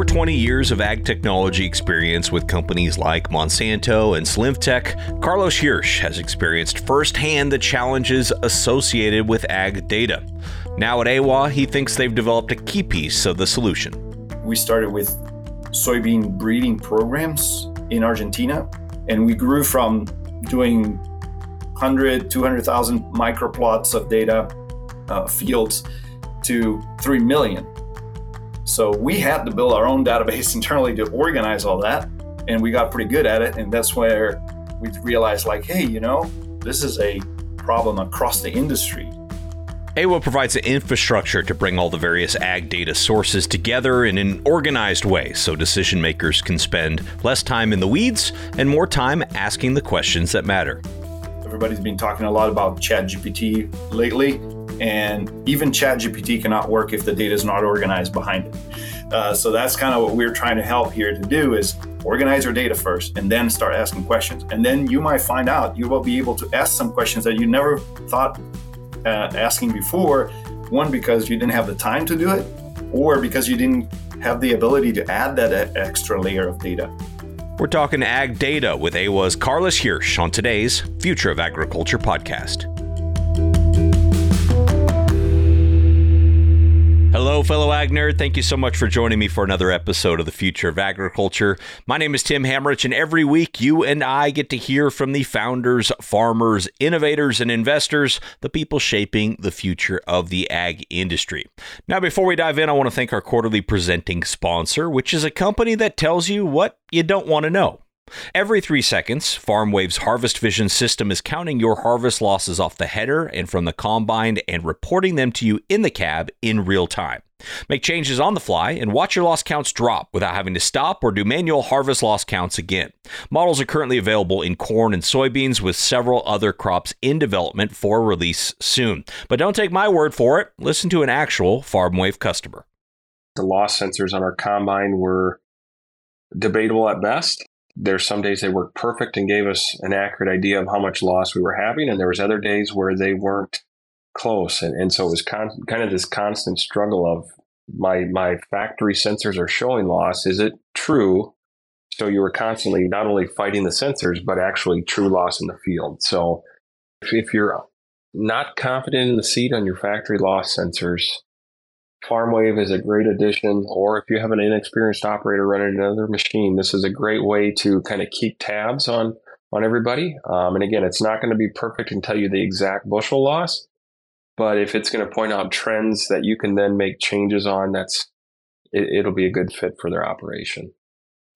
over 20 years of ag technology experience with companies like Monsanto and Solinftec, Carlos Hirsch has experienced firsthand the challenges associated with ag data. Now at Eiwa, he thinks they've developed a key piece of the solution. We started with soybean breeding programs in Argentina, and we grew from doing 100, 200,000 microplots of data uh, fields to 3 million. So we had to build our own database internally to organize all that, and we got pretty good at it. And that's where we realized, like, hey, you know, this is a problem across the industry. Eiwa provides the infrastructure to bring all the various ag data sources together in an organized way so decision makers can spend less time in the weeds and more time asking the questions that matter. Everybody's been talking a lot about ChatGPT lately, and even ChatGPT cannot work if the data is not organized behind it. Uh, so that's kind of what we're trying to help here to do is organize your data first and then start asking questions. And then you might find out you will be able to ask some questions that you never thought uh, asking before. One, because you didn't have the time to do it, or because you didn't have the ability to add that extra layer of data. We're talking ag data with Eiwa's Carlos Hirsch on today's Future of Agriculture podcast. Hello, fellow ag nerd. Thank you so much for joining me for another episode of the Future of Agriculture. My name is Tim Hammerich, and every week you and I get to hear from the founders, farmers, innovators, and investors, the people shaping the future of the ag industry. Now, before we dive in, I want to thank our quarterly presenting sponsor, which is a company that tells you what you don't want to know. Every three seconds, FarmWave's Harvest Vision system is counting your harvest losses off the header and from the combine and reporting them to you in the cab in real time. Make changes on the fly and watch your loss counts drop without having to stop or do manual harvest loss counts again. Models are currently available in corn and soybeans with several other crops in development for release soon. But don't take my word for it, listen to an actual FarmWave customer. The loss sensors on our combine were debatable at best there's some days they worked perfect and gave us an accurate idea of how much loss we were having, and there was other days where they weren't close, and, and so it was con- kind of this constant struggle of my my factory sensors are showing loss. Is it true? So you were constantly not only fighting the sensors, but actually true loss in the field. So if, if you're not confident in the seat on your factory loss sensors, FarmWave is a great addition, or if you have an inexperienced operator running another machine, this is a great way to kind of keep tabs on on everybody. Um, and again, it's not going to be perfect and tell you the exact bushel loss, but if it's going to point out trends that you can then make changes on, that's it, it'll be a good fit for their operation.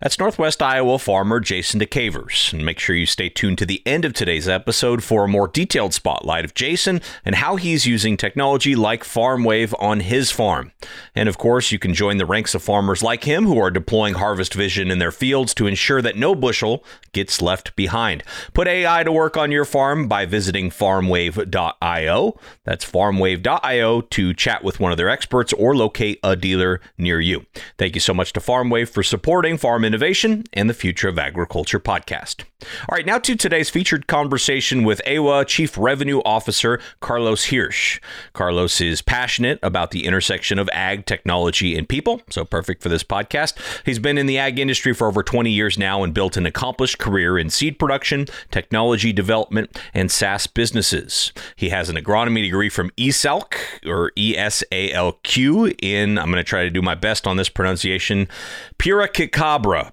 That's Northwest Iowa farmer Jason Diekevers. And make sure you stay tuned to the end of today's episode for a more detailed spotlight of Jason and how he's using technology like FarmWave on his farm. And of course, you can join the ranks of farmers like him who are deploying Harvest Vision in their fields to ensure that no bushel gets left behind. Put AI to work on your farm by visiting farmwave.io. That's farmwave.io to chat with one of their experts or locate a dealer near you. Thank you so much to FarmWave for supporting Farm Innovation and the Future of Agriculture podcast. All right, now to today's featured conversation with Eiwa Chief Revenue Officer Carlos Hirsch. Carlos is passionate about the intersection of ag, technology, and people, so perfect for this podcast. He's been in the ag industry for over 20 years now and built an accomplished career in seed production, technology development, and SaaS businesses. He has an agronomy degree from ESALQ or ESALQ in, I'm going to try to do my best on this pronunciation,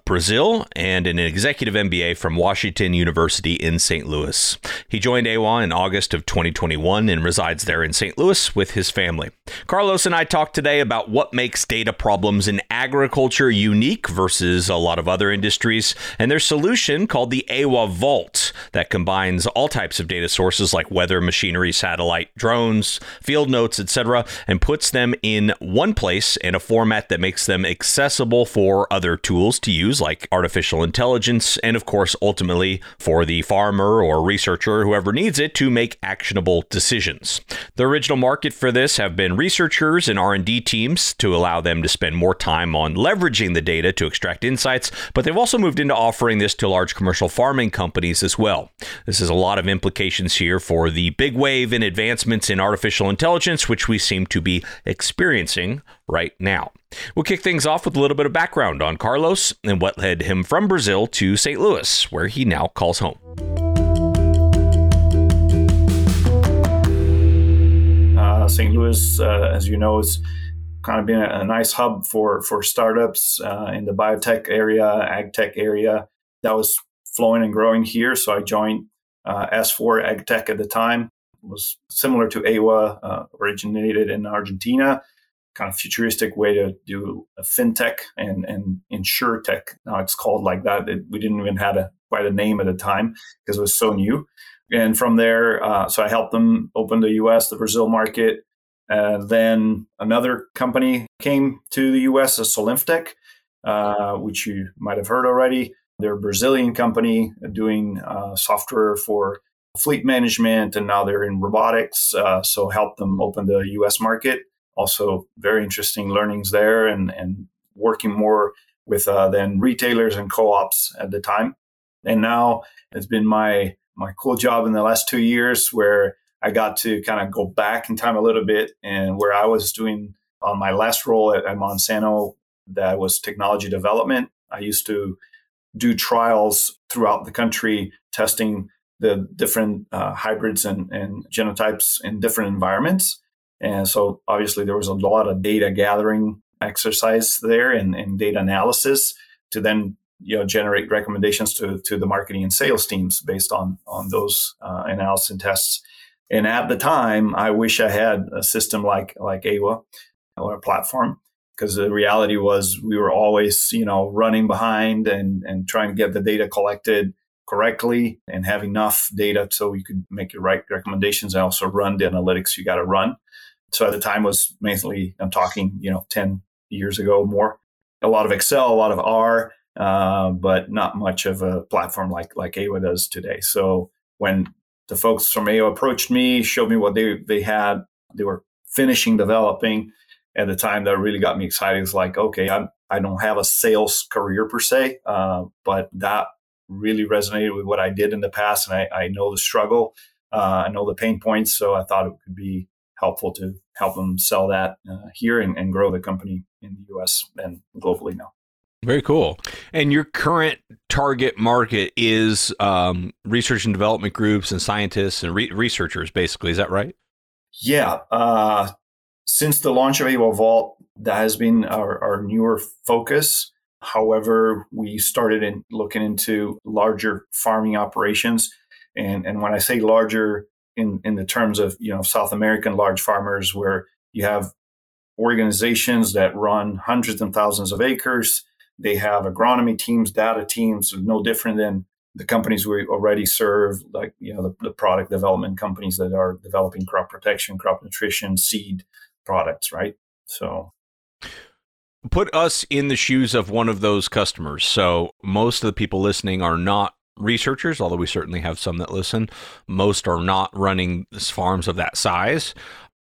Brazil, and an executive MBA from Washington University in St. Louis. He joined Eiwa in August of 2021 and resides there in St. Louis with his family. Carlos and I talked today about what makes data problems in agriculture unique versus a lot of other industries, and their solution called the Eiwa Vault that combines all types of data sources like weather, machinery, satellite, drones, field notes, etc., and puts them in one place in a format that makes them accessible for other tools to use, like artificial intelligence, and of course, ultimately for the farmer or researcher, whoever needs it, to make actionable decisions. The original market for this have been researchers and R&D teams to allow them to spend more time on leveraging the data to extract insights, but they've also moved into offering this to large commercial farming companies as well. This has a lot of implications here for the big wave in advancements in artificial intelligence, which we seem to be experiencing right now. We'll kick things off with a little bit of background on Carlos and what led him from Brazil to St. Louis, where he now calls home. St. Louis, uh, as you know, is kind of been a, a nice hub for for startups uh, in the biotech area, ag tech area. That was flowing and growing here. So I joined uh, S4 Ag Tech at the time. It was similar to Eiwa, originated in Argentina. Kind of futuristic way to do a fintech and and insure tech. Now it's called like that. It, we didn't even have a quite a name at the time because it was so new. And from there, uh, so I helped them open the U.S., the Brazil market, and then another company came to the US, a Solinftec, uh, which you might have heard already. They're a Brazilian company doing uh, software for fleet management, and now they're in robotics. Uh, so help them open the US market. Also, very interesting learnings there and, and working more with uh, then retailers and co-ops at the time. And now it's been my my cool job in the last two years where I got to kind of go back in time a little bit and where I was doing on my last role at, at Monsanto, that was technology development. I used to do trials throughout the country, testing the different uh, hybrids and, and genotypes in different environments. And so obviously there was a lot of data gathering exercise there and, and data analysis to then you know generate recommendations to, to the marketing and sales teams based on on those uh, analysis and tests and at the time, I wish I had a system like like Eiwa or a platform because the reality was we were always, you know, running behind and and trying to get the data collected correctly and have enough data so you could make the right recommendations and also run the analytics you got to run. So at the time was mainly I'm talking, you know, 10 years ago more. A lot of Excel, a lot of R, uh, but not much of a platform like like Eiwa does today. So when the folks from Eiwa approached me, showed me what they they had. They were finishing developing at the time. That really got me excited. It's like, okay, I'm, I don't have a sales career per se, uh, but that really resonated with what I did in the past, and I, I know the struggle, uh, I know the pain points. So I thought it could be helpful to help them sell that uh, here and, and grow the company in the U.S. and globally now. Very cool. And your current target market is um, research and development groups and scientists and re- researchers, basically. Is that right? Yeah. Uh, since the launch of Eiwa Vault, that has been our, our newer focus. However, we started in looking into larger farming operations. And, and when I say larger, in, in the terms of you know South American large farmers, where you have organizations that run hundreds and thousands of acres, they have agronomy teams, data teams, no different than the companies we already serve, like you know the, the, product development companies that are developing crop protection, crop nutrition, seed products, right? So, put us in the shoes of one of those customers. So, most of the people listening are not researchers, although we certainly have some that listen. Most are not running farms of that size.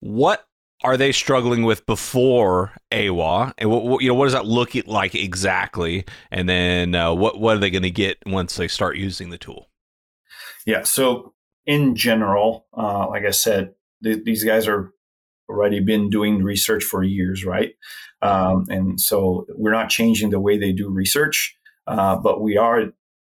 What are they struggling with before Eiwa? And what, what, you know, what does that look like exactly? And then uh, what what are they going to get once they start using the tool? Yeah. So in general, uh, like I said, th- these guys are already been doing research for years, right? Um, and so we're not changing the way they do research, uh, but we are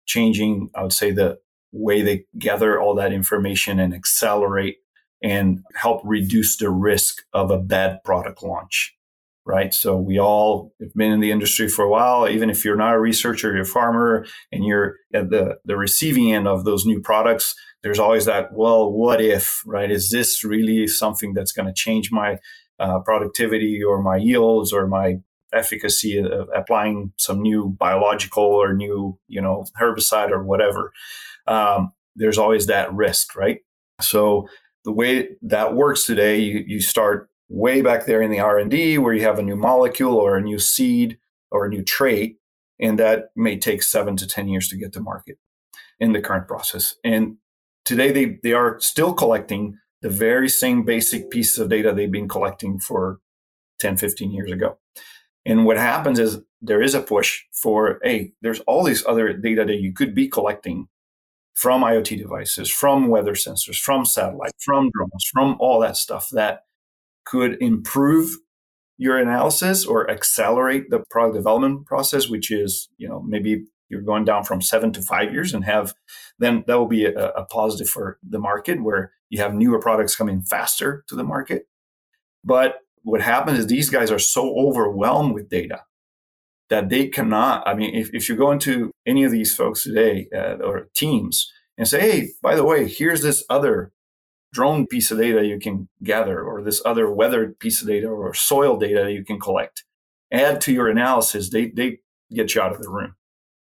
changing, I would say, the way they gather all that information and accelerate and help reduce the risk of a bad product launch. Right. So we all have been in the industry for a while. Even if you're not a researcher, you're a farmer and you're at the, the receiving end of those new products, there's always that, well, what if, right? Is this really something that's going to change my uh, productivity or my yields or my efficacy of applying some new biological or new, you know, herbicide or whatever? Um, there's always that risk, right? So the way that works today, you, you start way back there in the R&D where you have a new molecule or a new seed or a new trait, and that may take seven to 10 years to get to market in the current process. And today they, they are still collecting the very same basic pieces of data they've been collecting for 10, 15 years ago. And what happens is there is a push for, hey, there's all these other data that you could be collecting from IoT devices, from weather sensors, from satellite, from drones, from all that stuff that could improve your analysis or accelerate the product development process, which is, you know, maybe you're going down from seven to five years and have then that will be a, a positive for the market where you have newer products coming faster to the market. But what happens is these guys are so overwhelmed with data that they cannot. I mean, if, if you go into any of these folks today uh, or teams and say, hey, by the way, here's this other drone piece of data you can gather, or this other weather piece of data, or soil data you can collect, add to your analysis, they, they get you out of the room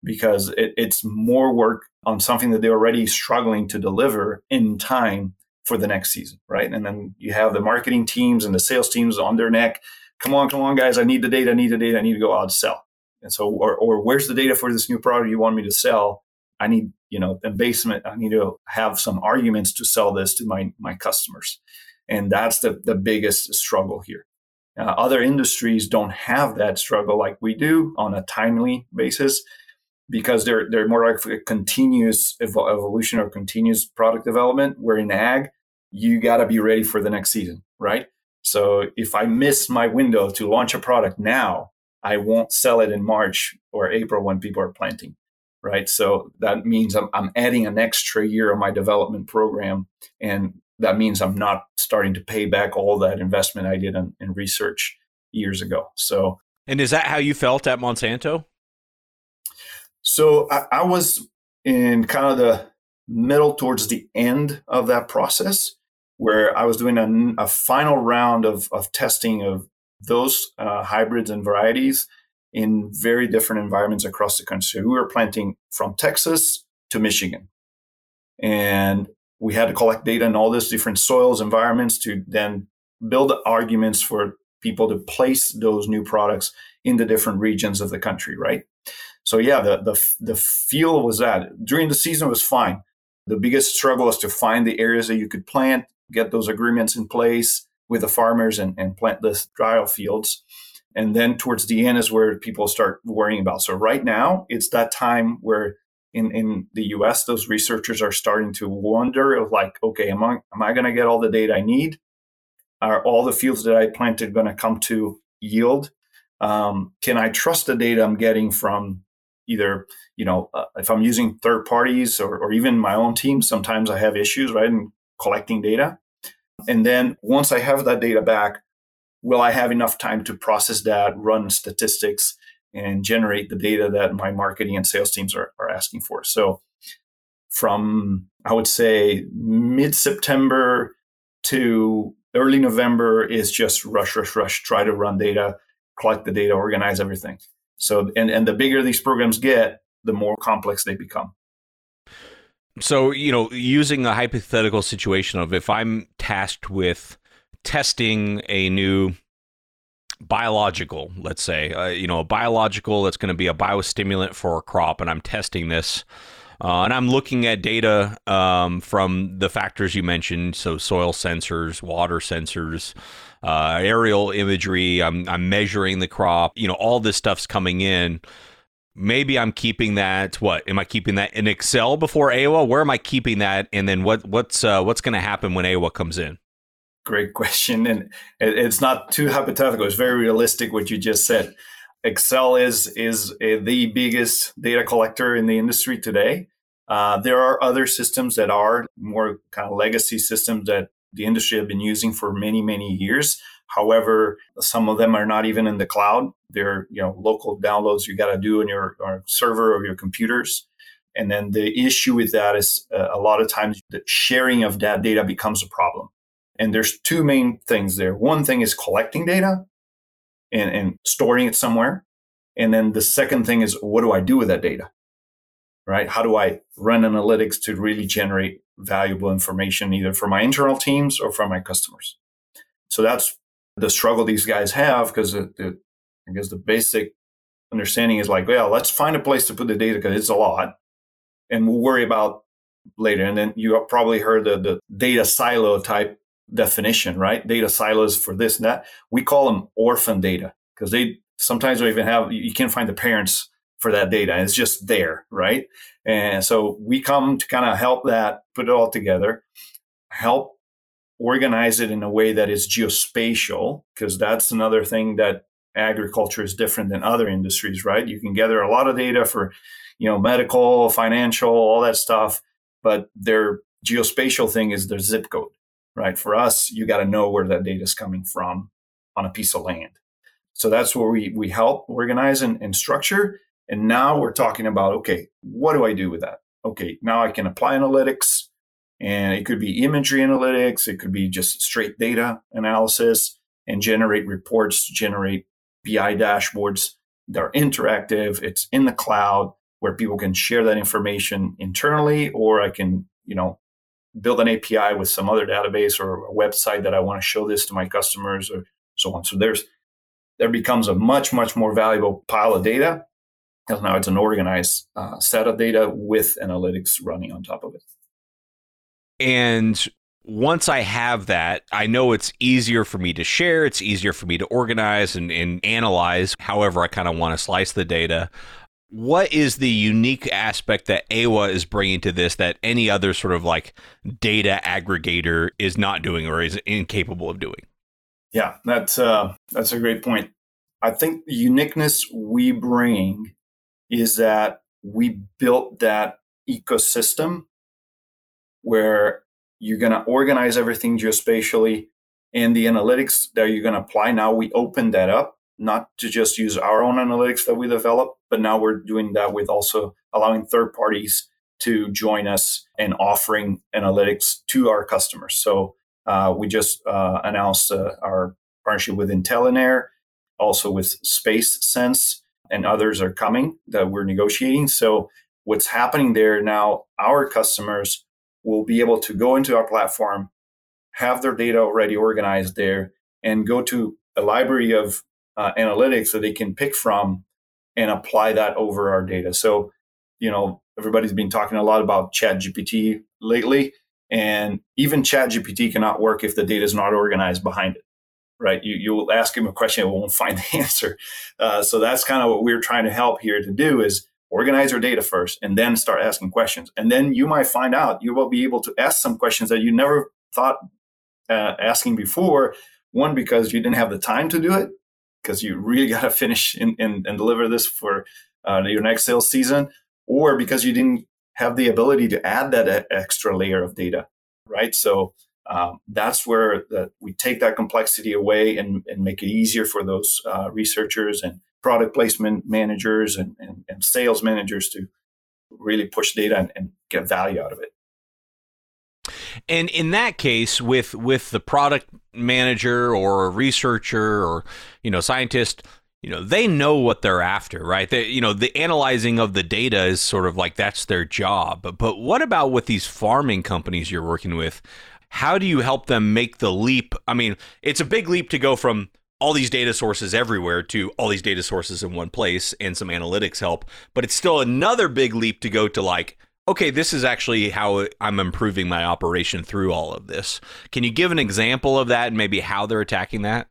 because it, it's more work on something that they're already struggling to deliver in time for the next season, right? And then you have the marketing teams and the sales teams on their neck. Come on, come on, guys! I need the data. I need the data. I need to go out sell. And so, or, or where's the data for this new product you want me to sell? I need, you know, basement. I need to have some arguments to sell this to my my customers, and that's the the biggest struggle here. Uh, other industries don't have that struggle like we do on a timely basis because they're they're more like a continuous evolution or continuous product development. Where in ag, you got to be ready for the next season, right? So if I miss my window to launch a product now, I won't sell it in March or April when people are planting, right? So that means I'm, I'm adding an extra year on my development program, and that means I'm not starting to pay back all that investment I did in, in research years ago. So, and is that how you felt at Monsanto? So I, I was in kind of the middle towards the end of that process where I was doing a, a final round of, of testing of those uh, hybrids and varieties in very different environments across the country. So we were planting from Texas to Michigan. And we had to collect data in all these different soils, environments to then build arguments for people to place those new products in the different regions of the country, right? So yeah, the the the feel was that during the season was fine. The biggest struggle was to find the areas that you could plant, get those agreements in place with the farmers, and, and plant the trial fields. And then towards the end is where people start worrying about. So right now, it's that time where in, in the US, those researchers are starting to wonder of like, okay, am I am I gonna get all the data I need? Are all the fields that I planted gonna come to yield? Um, can I trust the data I'm getting from either you know uh, if i'm using third parties or, or even my own team sometimes i have issues right in collecting data and then once i have that data back will i have enough time to process that run statistics and generate the data that my marketing and sales teams are, are asking for so from i would say mid-september to early november is just rush rush rush try to run data collect the data organize everything so, and, and the bigger these programs get, the more complex they become. So, you know, using a hypothetical situation of if I'm tasked with testing a new biological, let's say, uh, you know, a biological that's going to be a biostimulant for a crop, and I'm testing this. Uh, and I'm looking at data um, from the factors you mentioned, so soil sensors, water sensors, uh, aerial imagery. I'm, I'm measuring the crop. You know, all this stuff's coming in. Maybe I'm keeping that. What am I keeping that in Excel before Eiwa? Where am I keeping that? And then what what's uh, what's going to happen when Eiwa comes in? Great question, and it's not too hypothetical. It's very realistic what you just said. Excel is is the biggest data collector in the industry today. Uh, there are other systems that are more kind of legacy systems that the industry have been using for many, many years. However, some of them are not even in the cloud. They're you know local downloads you got to do on your, your, server or your computers. And then the issue with that is uh, a lot of times the sharing of that data becomes a problem. And there's two main things there. One thing is collecting data and, and storing it somewhere. And then the second thing is what do I do with that data? Right? How do I run analytics to really generate valuable information either for my internal teams or for my customers. So that's the struggle these guys have because the, the, I guess the basic understanding is like, well, let's find a place to put the data because it's a lot, and we'll worry about later. And then you probably heard the, the data silo type definition, right? Data silos for this and that. We call them orphan data because they sometimes don't even have you can't find the parents for that data. It's just there, right? And so we come to kind of help that, put it all together, help organize it in a way that is geospatial, because that's another thing that agriculture is different than other industries, right? You can gather a lot of data for, you know, medical, financial, all that stuff, but their geospatial thing is their zip code, right? For us, you got to know where that data is coming from on a piece of land. So that's where we we help organize and, and structure. And now we're talking about okay, what do I do with that? Okay, now I can apply analytics, and it could be imagery analytics, it could be just straight data analysis, and generate reports, generate BI dashboards that are interactive. It's in the cloud where people can share that information internally, or I can, you know, build an API with some other database or a website that I want to show this to my customers or so on. So there's there becomes a much much more valuable pile of data because now it's an organized uh, set of data with analytics running on top of it. And once I have that, I know it's easier for me to share. It's easier for me to organize and, and analyze however I kind of want to slice the data. What is the unique aspect that Eiwa is bringing to this that any other sort of like data aggregator is not doing or is incapable of doing? Yeah, that's uh, that's a great point. I think the uniqueness we bring is that we built that ecosystem where you're going to organize everything geospatially and the analytics that you're going to apply. Now we open that up, not to just use our own analytics that we develop, but now we're doing that with also allowing third parties to join us and offering analytics to our customers. So uh, we just uh, announced uh, our partnership with IntelinAir, also with Space Sense, and others are coming that we're negotiating. So what's happening there now, our customers will be able to go into our platform, have their data already organized there, and go to a library of uh, analytics that they can pick from and apply that over our data. So, you know, everybody's been talking a lot about Chat GPT lately, and even Chat GPT cannot work if the data is not organized behind it. Right? You you'll ask him a question, it won't find the answer. Uh, so that's kind of what we're trying to help here to do is organize your data first and then start asking questions. And then you might find out you will be able to ask some questions that you never thought uh, asking before. One because you didn't have the time to do it because you really got to finish and, and, deliver this for uh, your next sales season or because you didn't have the ability to add that extra layer of data right? So um, that's where the, we take that complexity away and, and make it easier for those uh, researchers and product placement managers and, and, and sales managers to really push data and, and get value out of it. And in that case, with with the product manager or a researcher or you know scientist, you know they know what they're after, right? They, you know the analyzing of the data is sort of like that's their job. But but what about with these farming companies you're working with? How do you help them make the leap? I mean, it's a big leap to go from all these data sources everywhere to all these data sources in one place and some analytics help. But it's still another big leap to go to like, okay, this is actually how I'm improving my operation through all of this. Can you give an example of that and maybe how they're attacking that?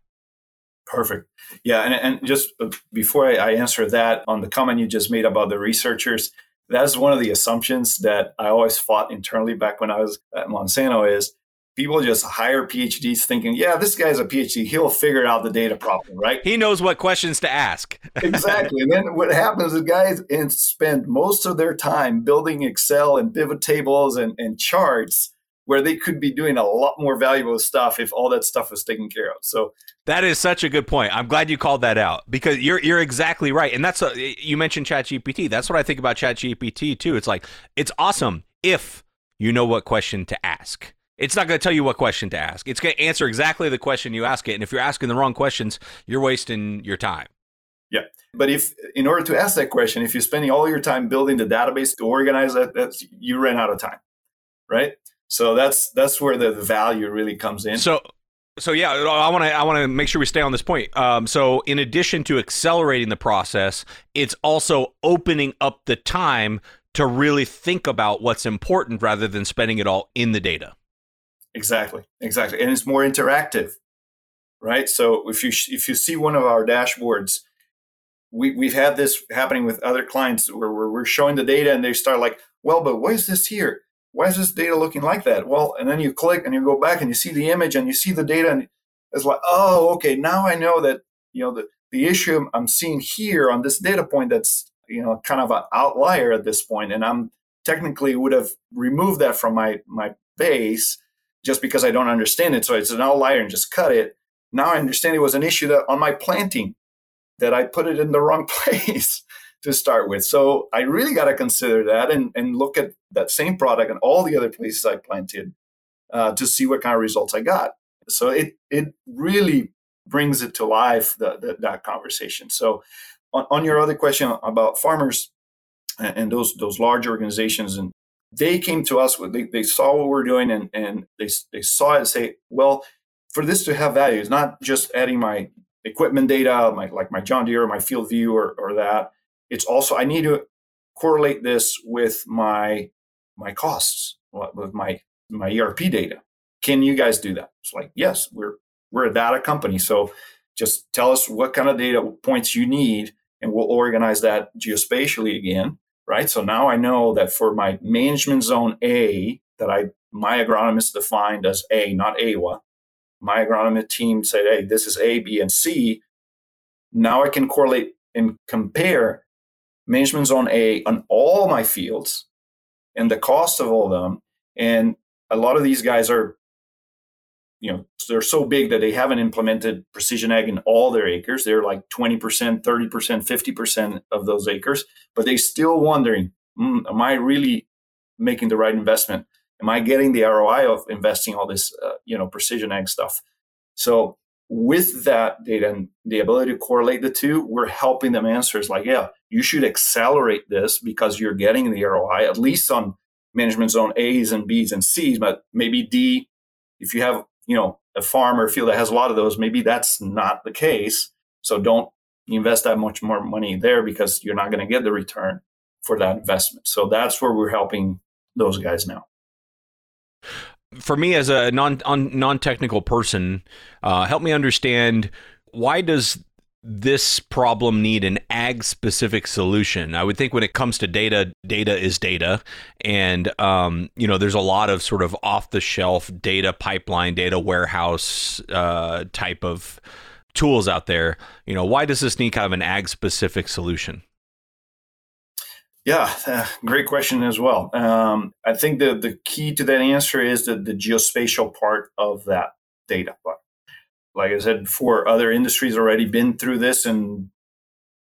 Perfect. Yeah. And, and just uh, before I, I answer that on the comment you just made about the researchers, that's one of the assumptions that I always fought internally back when I was at Monsanto is people just hire PhDs thinking, yeah, this guy's a PhD. He'll figure out the data problem, right? He knows what questions to ask. exactly. And then what happens is guys spend most of their time building Excel and pivot tables and, and charts where they could be doing a lot more valuable stuff if all that stuff was taken care of. So that is such a good point. I'm glad you called that out because you're you're exactly right. And that's uh, a, you mentioned ChatGPT. That's what I think about ChatGPT too. It's like it's awesome if you know what question to ask it's not going to tell you what question to ask. It's going to answer exactly the question you ask it. And if you're asking the wrong questions, you're wasting your time. Yeah. But if, in order to ask that question, if you're spending all your time building the database to organize that, that's, you ran out of time. Right. So that's, that's where the, value really comes in. So, so yeah, I want to I want to make sure we stay on this point. Um, so in addition to accelerating the process, it's also opening up the time to really think about what's important rather than spending it all in the data. Exactly, exactly, and it's more interactive, right? So if you if you see one of our dashboards, we we've had this happening with other clients where we're, showing the data and they start like, well, but what is this here? why is this data looking like that? Well, and then you click and you go back and you see the image and you see the data and it's like, oh, okay, now I know that, you know, the, the issue I'm seeing here on this data point that's, you know, kind of an outlier at this point, and I'm technically would have removed that from my my base just because I don't understand it. So it's an outlier and just cut it. Now I understand it was an issue that on my planting that I put it in the wrong place to start with. So I really got to consider that and, and look at that same product and all the other places I planted uh, to see what kind of results I got. So it it really brings it to life the, the, that conversation. So on, on your other question about farmers and, and those those large organizations and they came to us with they, they saw what we're doing and and they they saw it and say well for this to have value it's not just adding my equipment data my like my john deere or my FieldView or, or that. It's also i need to correlate this with my my costs with my my erp data. Can you guys do that? It's like yes we're we're a data company so just tell us what kind of data points you need and we'll organize that geospatially again right so now i know that for my management zone a that i my agronomist defined as a not Eiwa my agronomist team said, hey, this is A, B, and C. Now I can correlate and compare management zone A on all my fields and the cost of all of them. And a lot of these guys are, you know, they're so big that they haven't implemented precision ag in all their acres. They're like 20%, 30%, 50% of those acres, but they still wondering, mm, am I really making the right investment? am I getting the ROI of investing all this, uh, you know, precision ag stuff? So with that data and the ability to correlate the two, we're helping them answer. It's like, yeah, you should accelerate this because you're getting the ROI at least on management zone A's and B's and C's, but maybe D. If you have, you know, a farm or field that has a lot of those, maybe that's not the case. So don't invest that much more money there because you're not going to get the return for that investment. So that's where we're helping those guys now for me as a non non technical person, uh, help me understand why does this problem need an ag specific solution? I would think when it comes to data, data is data, and um, you know there's a lot of sort of off the shelf data pipeline, data warehouse uh, type of tools out there. You know, why does this need kind of an ag specific solution? Yeah, great question as well. Um, I think the, the key to that answer is the, the geospatial part of that data. But like I said before, other industries already been through this, and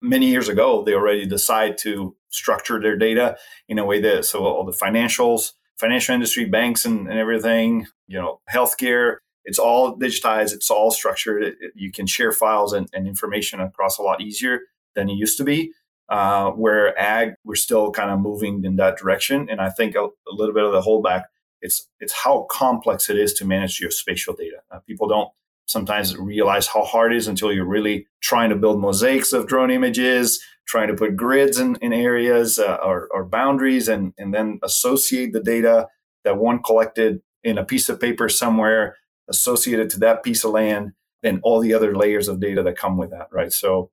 many years ago they already decide to structure their data in a way that so all the financials, financial industry, banks, and, and everything, you know, healthcare, it's all digitized, it's all structured. It, it, you can share files and, and information across a lot easier than it used to be uh, where ag we're still kind of moving in that direction. And I think a, a, little bit of the holdback it's it's how complex it is to manage your spatial data. Uh, people don't sometimes realize how hard it is until you're really trying to build mosaics of drone images, trying to put grids in, in areas uh, or, or boundaries, and and then associate the data that one collected in a piece of paper somewhere associated to that piece of land and all the other layers of data that come with that right? So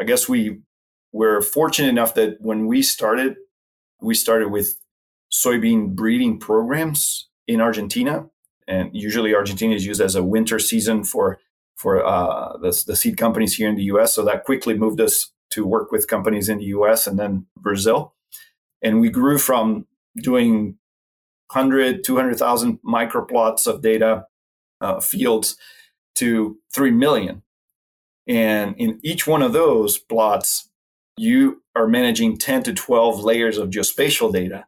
i guess we we're fortunate enough that when we started, we started with soybean breeding programs in Argentina, and usually Argentina is used as a winter season for for uh, the, the seed companies here in the U.S. So that quickly moved us to work with companies in the U.S. and then Brazil, and we grew from doing 100, 200,000 microplots of data uh, fields to 3 million. And in each one of those plots, you are managing 10 to 12 layers of geospatial data.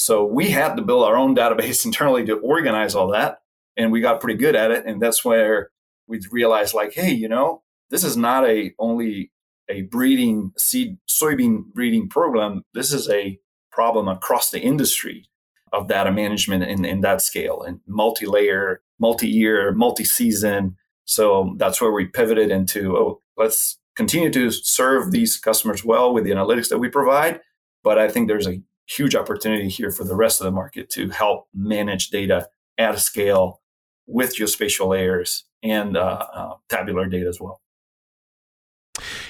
So we had to build our own database internally to organize all that. And we got pretty good at it. And that's where we realized like, hey, you know, this is not a only a breeding seed soybean breeding problem. This is a problem across the industry of data management in, in that scale and multi-layer, multi-year, multi-season. So that's where we pivoted into, oh, let's continue to serve these customers well with the analytics that we provide. But I think there's a huge opportunity here for the rest of the market to help manage data at a scale with geospatial layers and uh, uh, tabular data as well.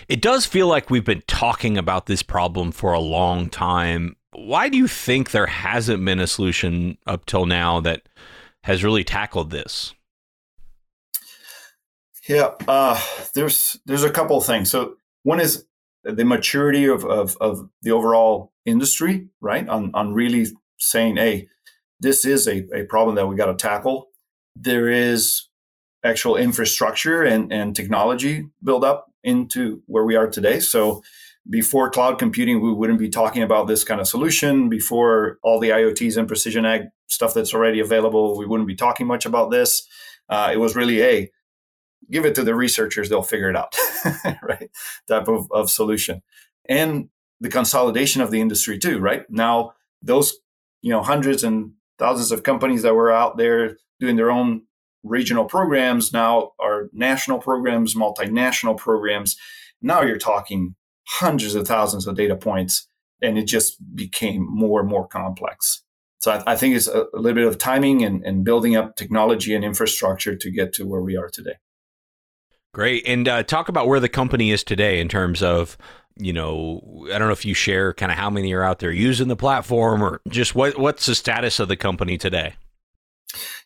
It does feel like we've been talking about this problem for a long time. Why do you think there hasn't been a solution up till now that has really tackled this? Yeah, uh, there's there's a couple of things. So one is the maturity of, of, of the overall industry, right? On on really saying, hey, this is a, a problem that we got to tackle. There is actual infrastructure and, and technology build up into where we are today. So before cloud computing, we wouldn't be talking about this kind of solution. Before all the IoTs and precision ag stuff that's already available, we wouldn't be talking much about this. Uh, it was really a give it to the researchers; they'll figure it out, right? Type of, of solution, and the consolidation of the industry too. Right now, those you know hundreds and thousands of companies that were out there doing their own regional programs now are national programs, multinational programs. Now you're talking hundreds of thousands of data points, and it just became more and more complex. So I, I think it's a, a, little bit of timing and, and, building up technology and infrastructure to get to where we are today. Great. And uh, talk about where the company is today in terms of, you know, I don't know if you share kind of how many are out there using the platform or just what what's the status of the company today?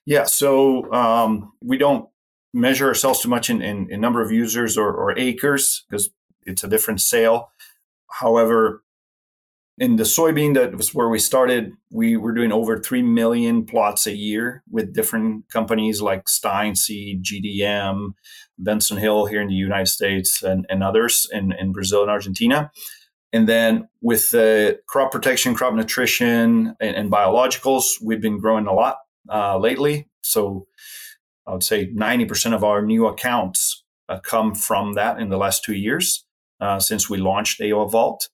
Yeah. So um, we don't measure ourselves too much in, in, in number of users or, or acres because it's a different sale. However, in the soybean, that was where we started. We were doing over 3 million plots a year with different companies like Stine Seed, GDM, Benson Hill here in the United States, and, and others in, in Brazil and Argentina. And then with the crop protection, crop nutrition, and, and biologicals, we've been growing a lot uh, lately. So I would say 90% of our new accounts uh, come from that in the last two years uh, since we launched Eiwa Vault.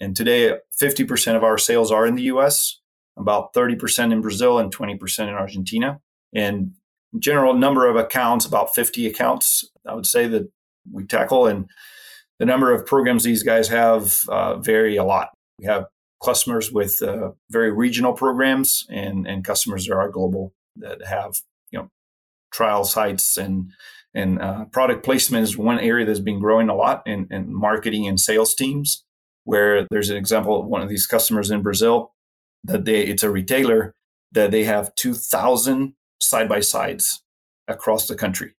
And today, 50% of our sales are in the US, about 30% in Brazil, and 20% in Argentina. And general number of accounts, about 50 accounts, I would say that we tackle. And the number of programs these guys have uh, vary a lot. We have customers with uh, very regional programs and, and customers that are global that have you know trial sites and and uh, product placement is one area that's been growing a lot in, in marketing and sales teams where there's an example of one of these customers in Brazil that they it's a retailer that they have 2000 side by sides across the country.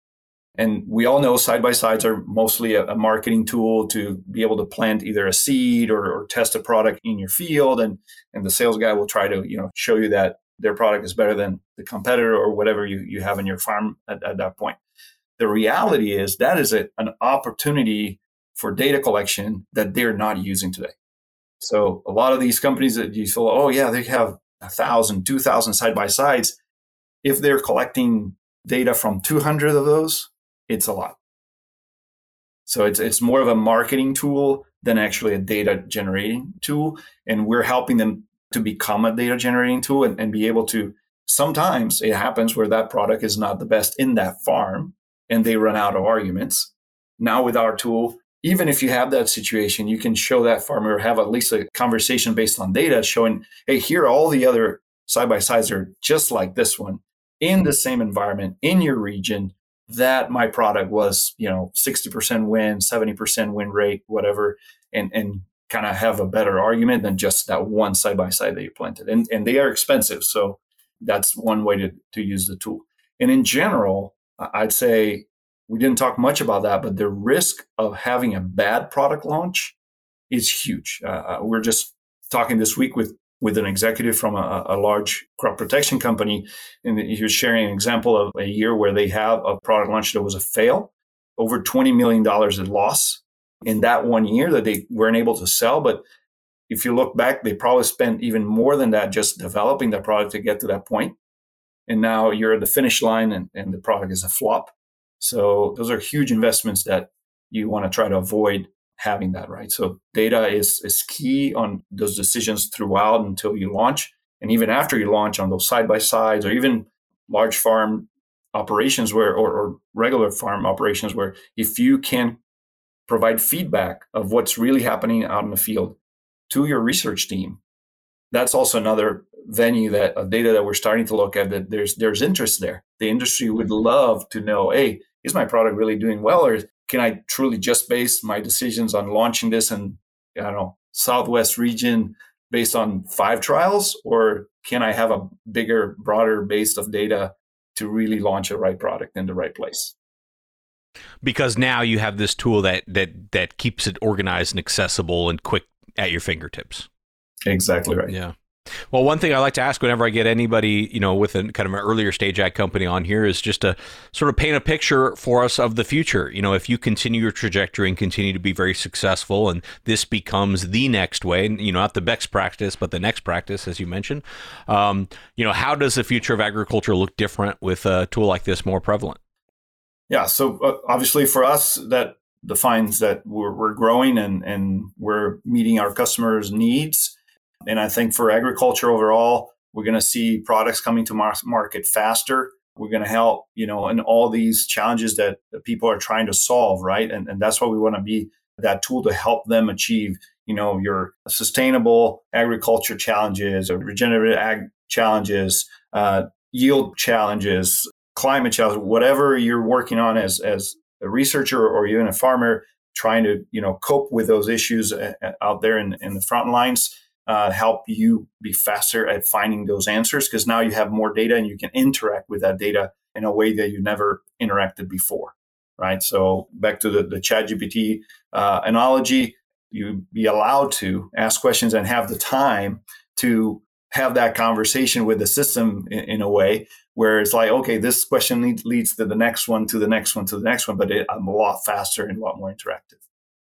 And we all know side by sides are mostly a, a, marketing tool to be able to plant either a seed or, or, test a product in your field. And, and the sales guy will try to, you know, show you that their product is better than the competitor or whatever you, you have in your farm at, at that point. The reality is that is a, an opportunity for data collection that they're not using today. So a lot of these companies that you feel, oh yeah, they have a thousand, two thousand side by sides. If they're collecting data from 200 of those, it's a lot. So it's it's more of a marketing tool than actually a data generating tool, and we're helping them to become a data generating tool and, and be able to. Sometimes it happens where that product is not the best in that farm, and they run out of arguments. Now with our tool, even if you have that situation, you can show that farmer or have at least a conversation based on data showing, hey, here are all the other side by sides are just like this one in the same environment in your region. That my product was, you know, 60% win, 70% win rate, whatever, and and kind of have a better argument than just that one side by side that you planted. And and they are expensive. So that's one way to, to use the tool. And in general, I'd say we didn't talk much about that, but the risk of having a bad product launch is huge. Uh, uh, we're just talking this week with with an executive from a, a, large crop protection company, and he was sharing an example of a year where they have a product launch that was a fail, over twenty million dollars in loss in that one year that they weren't able to sell. But if you look back, they probably spent even more than that just developing the product to get to that point. And now you're at the finish line, and, and the product is a flop. So those are huge investments that you want to try to avoid having that, right? So data is, is key on those decisions throughout until you launch. And even after you launch on those side by sides or even large farm operations where, or, or regular farm operations where if you can provide feedback of what's really happening out in the field to your research team, that's also another venue that of data that we're starting to look at that there's there's interest there. The industry would mm-hmm. love to know, hey, is my product really doing well or can I truly just base my decisions on launching this in I don't know Southwest region based on five trials, or can I have a bigger, broader base of data to really launch a right product in the right place? Because now you have this tool that that that keeps it organized and accessible and quick at your fingertips. Exactly right. Yeah. Well, one thing I like to ask whenever I get anybody, you know, with a kind of an earlier stage act company on here is just to sort of paint a picture for us of the future. You know, if you continue your trajectory and continue to be very successful, and this becomes the next way, you know, not the best practice, but the next practice, as you mentioned, um, you know, how does the future of agriculture look different with a tool like this more prevalent? Yeah. So uh, obviously, for us, that defines that we're, we're growing and, and we're meeting our customers' needs and I think for agriculture overall, we're going to see products coming to market faster. We're going to help, you know, in all these challenges that, that people are trying to solve, right? And, and that's why we want to be that tool to help them achieve, you know, your sustainable agriculture challenges or regenerative ag challenges, uh, yield challenges, climate challenges, whatever you're working on as, as a researcher or even a farmer trying to, you know, cope with those issues uh, out there in, in the front lines uh, help you be faster at finding those answers because now you have more data and you can interact with that data in a way that you never interacted before right? So back to the, the chat gpt uh, analogy you be allowed to ask questions and have the time to have that conversation with the system in, in a way where it's like okay this question leads, leads to the next one to the next one to the next one but it, i'm a lot faster and a lot more interactive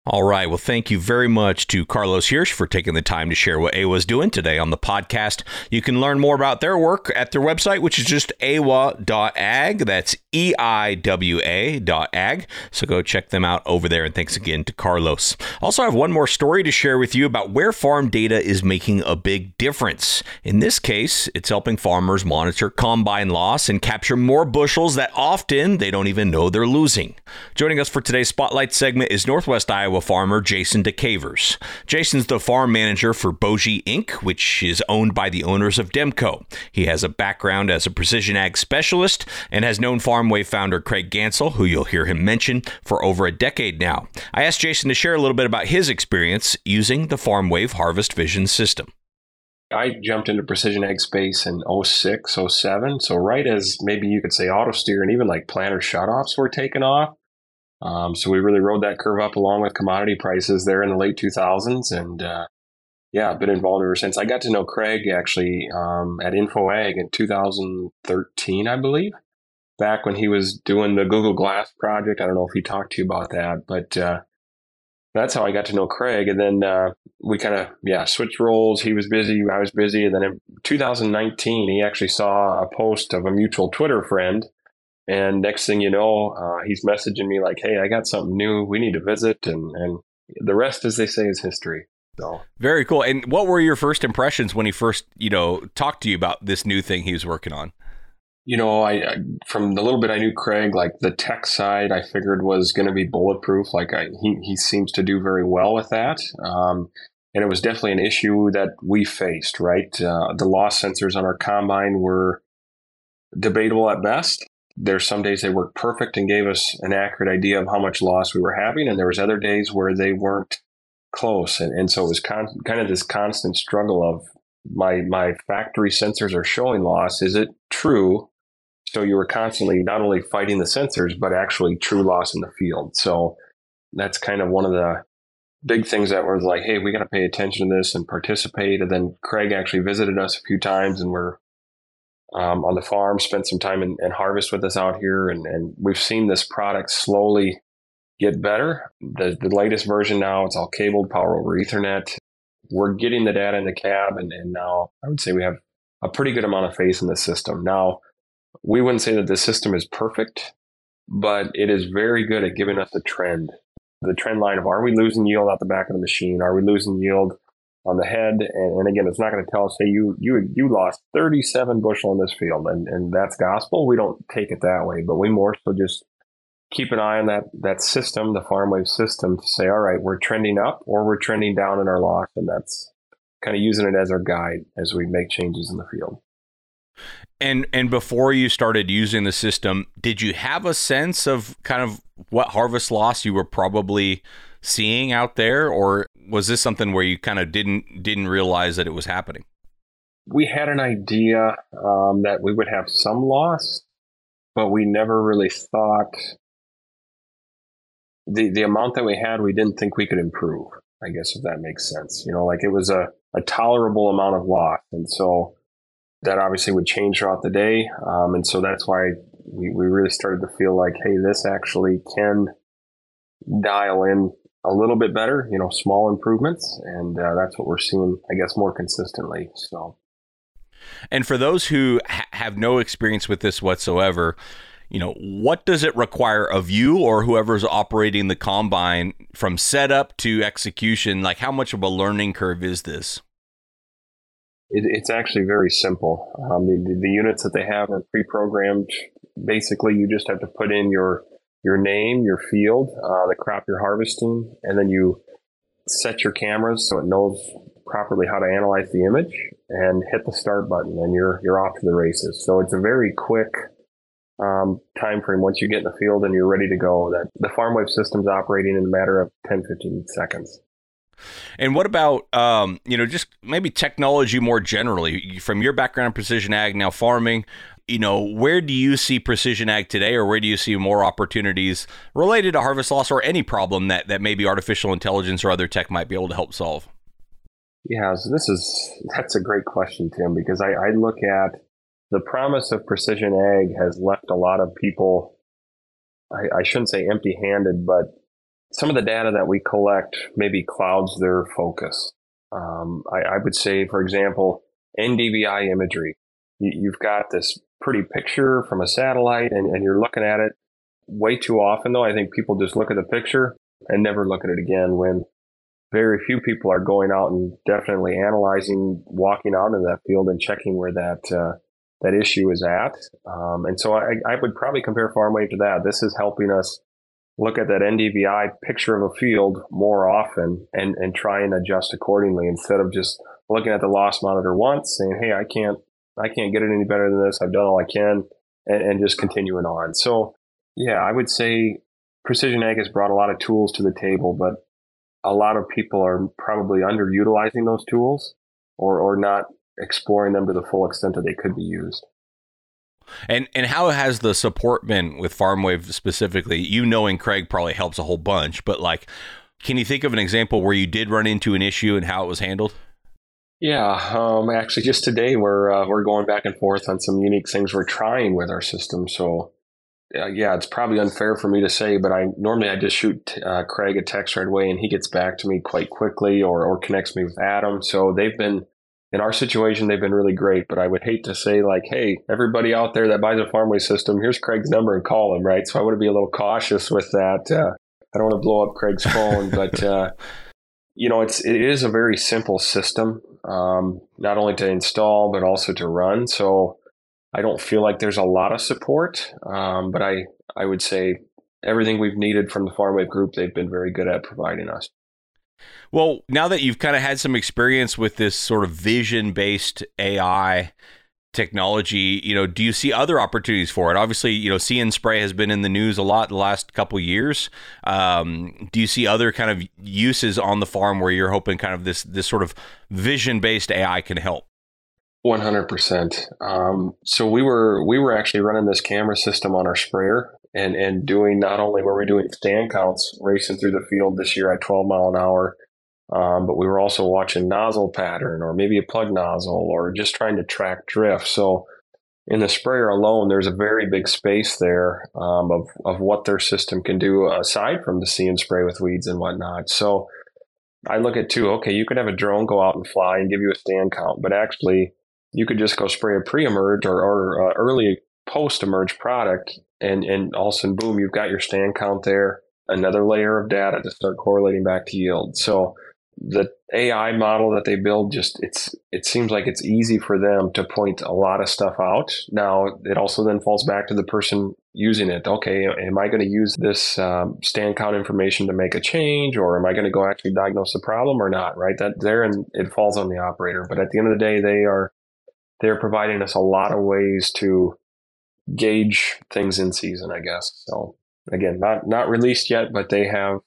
all right. Well, thank you very much to Carlos Hirsch for taking the time to share what Eiwa is doing today on the podcast. You can learn more about their work at their website, which is just eiwa.ag. That's E I W A dot ag. So go check them out over there. And thanks again to Carlos. Also, I have one more story to share with you about where farm data is making a big difference. In this case, it's helping farmers monitor combine loss and capture more bushels that often they don't even know they're losing. Joining us for today's Spotlight segment is Northwest Iowa farmer Jason Diekevers. Jason's the farm manager for Boji Inc., which is owned by the owners of Demco. He has a background as a precision ag specialist and has known FarmWave founder Craig Ganssle, who you'll hear him mention, for over a decade now. I asked Jason to share a little bit about his experience using the FarmWave Harvest Vision system. I jumped into precision ag space in 06, 07. So right as maybe you could say auto steer and even like planter shutoffs were taken off. Um, so we really rode that curve up along with commodity prices there in the late 2000s. And uh, yeah, I've been involved ever since. I got to know Craig actually um, at InfoAg in 2013, I believe, back when he was doing the Google Glass project. I don't know if he talked to you about that, but uh, that's how I got to know Craig. And then uh, we kind of, yeah, switched roles. He was busy, I was busy. And then in 2019, he actually saw a post of a mutual Twitter friend and next thing you know, uh, he's messaging me like, "Hey, I got something new. We need to visit." And and the rest, as they say, is history. So very cool. And what were your first impressions when he first, you know, talked to you about this new thing he was working on? You know, I, I from the little bit I knew Craig, like the tech side, I figured was going to be bulletproof. Like I, he he seems to do very well with that. Um, and it was definitely an issue that we faced. Right, uh, the loss sensors on our combine were debatable at best there's some days they worked perfect and gave us an accurate idea of how much loss we were having, and there was other days where they weren't close, and, and so it was con- kind of this constant struggle of my my factory sensors are showing loss. Is it true? So you were constantly not only fighting the sensors, but actually true loss in the field. So that's kind of one of the big things that was like, hey, we got to pay attention to this and participate. And then Craig actually visited us a few times, and we're um, on the farm, spent some time in, in, harvest with us out here, and, and we've seen this product slowly get better. The, the latest version now, it's all cabled, power over Ethernet. We're getting the data in the cab, and, and now I would say we have a pretty good amount of faith in the system. Now, we wouldn't say that the system is perfect, but it is very good at giving us a trend. The trend line of are we losing yield out the back of the machine? Are we losing yield on the head. And, and again, it's not going to tell us, hey, you you you lost 37 bushel in this field, and and that's gospel. We don't take it that way, but we more so just keep an eye on that that system, the FarmWave system, to say, all right, we're trending up or we're trending down in our loss, and that's kind of using it as our guide as we make changes in the field. And and before you started using the system, did you have a sense of kind of what harvest loss you were probably seeing out there, or was this something where you kind of didn't didn't realize that it was happening? We had an idea um, that we would have some loss, but we never really thought the the amount that we had. We didn't think we could improve. I guess if that makes sense, you know, like it was a a tolerable amount of loss, and so that obviously would change throughout the day, um, and so that's why we, we really started to feel like, hey, this actually can dial in a little bit better, you know, small improvements. And uh, that's what we're seeing, I guess, more consistently. So. And for those who ha- have no experience with this whatsoever, you know, what does it require of you or whoever's operating the combine from setup to execution? Like, how much of a learning curve is this? It, it's actually very simple. Um, the, the, the, units that they have are pre-programmed. Basically, you just have to put in your your name, your field, uh, the crop you're harvesting, and then you set your cameras so it knows properly how to analyze the image and hit the start button, and you're you're off to the races. So it's a very quick um, time frame once you get in the field and you're ready to go. That the FarmWave system's operating in a matter of 10, 15 seconds. And what about um, you know just maybe technology more generally from your background in precision ag now farming? You know, where do you see precision ag today, or where do you see more opportunities related to harvest loss or any problem that that maybe artificial intelligence or other tech might be able to help solve? Yeah, so this is that's a great question, Tim, because I, I look at the promise of precision ag has left a lot of people. I, I shouldn't say empty-handed, but some of the data that we collect maybe clouds their focus. Um, I, I, would say, for example, NDVI imagery. You, have got this pretty picture from a satellite and, and you're looking at it way too often, though. I think people just look at the picture and never look at it again when very few people are going out and definitely analyzing, walking out in that field and checking where that, uh, that issue is at. Um, and so I, I would probably compare FarmWave to that. This is helping us look at that NDVI picture of a field more often and, and try and adjust accordingly instead of just looking at the loss monitor once saying, Hey, I can't, I can't get it any better than this. I've done all I can and, and just continuing on. So yeah, I would say precision ag has brought a lot of tools to the table, but a lot of people are probably underutilizing those tools or, or not exploring them to the full extent that they could be used. And and how has the support been with FarmWave specifically? You knowing Craig probably helps a whole bunch, but like, can you think of an example where you did run into an issue and how it was handled? Yeah, um, actually, just today we're uh, we're going back and forth on some unique things we're trying with our system. So, uh, yeah, it's probably unfair for me to say, but I normally I just shoot uh, Craig a text right away, and he gets back to me quite quickly, or or connects me with Adam. So they've been in our situation, they've been really great, but I would hate to say like, Hey, everybody out there that buys a FarmWave system, here's Craig's number and call him. Right. So I want to be a little cautious with that. Uh, I don't want to blow up Craig's phone, but, uh, you know, it's, it is a very simple system, um, not only to install, but also to run. So I don't feel like there's a lot of support. Um, but I, I would say everything we've needed from the FarmWave group, they've been very good at providing us. Well, now that you've kind of had some experience with this sort of vision based AI technology, you know, do you see other opportunities for it? Obviously, you know, See & Spray has been in the news a lot the last couple years. Um, do you see other kind of uses on the farm where you're hoping kind of this this sort of vision based AI can help? One hundred percent. Um, so we were we were actually running this camera system on our sprayer and and doing not only were we doing stand counts racing through the field this year at 12 mile an hour, um, but we were also watching nozzle pattern or maybe a plug nozzle or just trying to track drift. So in the sprayer alone, there's a very big space there um, of of what their system can do aside from the See & Spray with weeds and whatnot. So I look at too. Okay, you could have a drone go out and fly and give you a stand count, but actually you could just go spray a pre-emerge or, or uh, early post-emerge product and and all of a sudden, boom, you've got your stand count there, another layer of data to start correlating back to yield. So the AI model that they build just it's it seems like it's easy for them to point a lot of stuff out. Now it also then falls back to the person using it. Okay, am I going to use this um, stand count information to make a change, or am I going to go actually diagnose the problem or not? Right, that there and it falls on the operator. But at the end of the day, they are they're providing us a lot of ways to gauge things in season, I guess. So again, not not released yet, but they have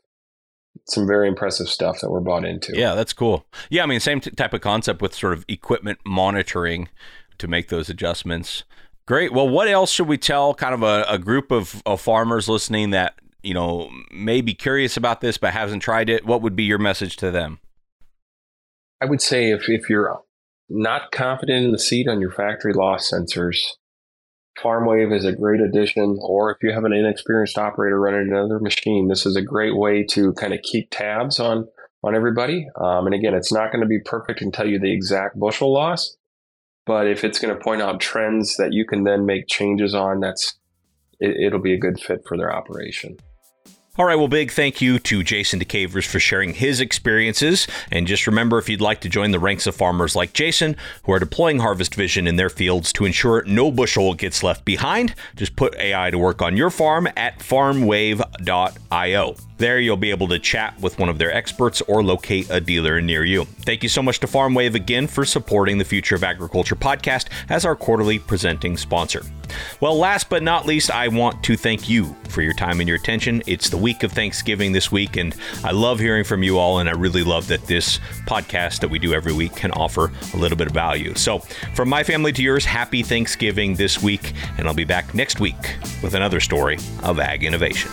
some very impressive stuff that we're bought into. Yeah, that's cool. Yeah, I mean, same t- type of concept with sort of equipment monitoring to make those adjustments. Great. Well, what else should we tell kind of a, a group of, of farmers listening that, you know, may be curious about this but hasn't tried it? What would be your message to them? I would say if, if you're not confident in the seed on your factory loss sensors, FarmWave is a great addition. Or if you have an inexperienced operator running another machine, this is a great way to kind of keep tabs on on everybody. Um, and again, it's not going to be perfect and tell you the exact bushel loss, but if it's going to point out trends that you can then make changes on, that's it, it'll be a good fit for their operation. All right, well, big thank you to Jason Diekevers for sharing his experiences. And just remember if you'd like to join the ranks of farmers like Jason who are deploying Harvest Vision in their fields to ensure no bushel gets left behind, just put AI to work on your farm at farmwave.io. There, you'll be able to chat with one of their experts or locate a dealer near you. Thank you so much to FarmWave again for supporting the Future of Agriculture podcast as our quarterly presenting sponsor. Well, last but not least, I want to thank you for your time and your attention. It's the week of Thanksgiving this week, and I love hearing from you all, and I really love that this podcast that we do every week can offer a little bit of value. So, from my family to yours, happy Thanksgiving this week, and I'll be back next week with another story of ag innovation.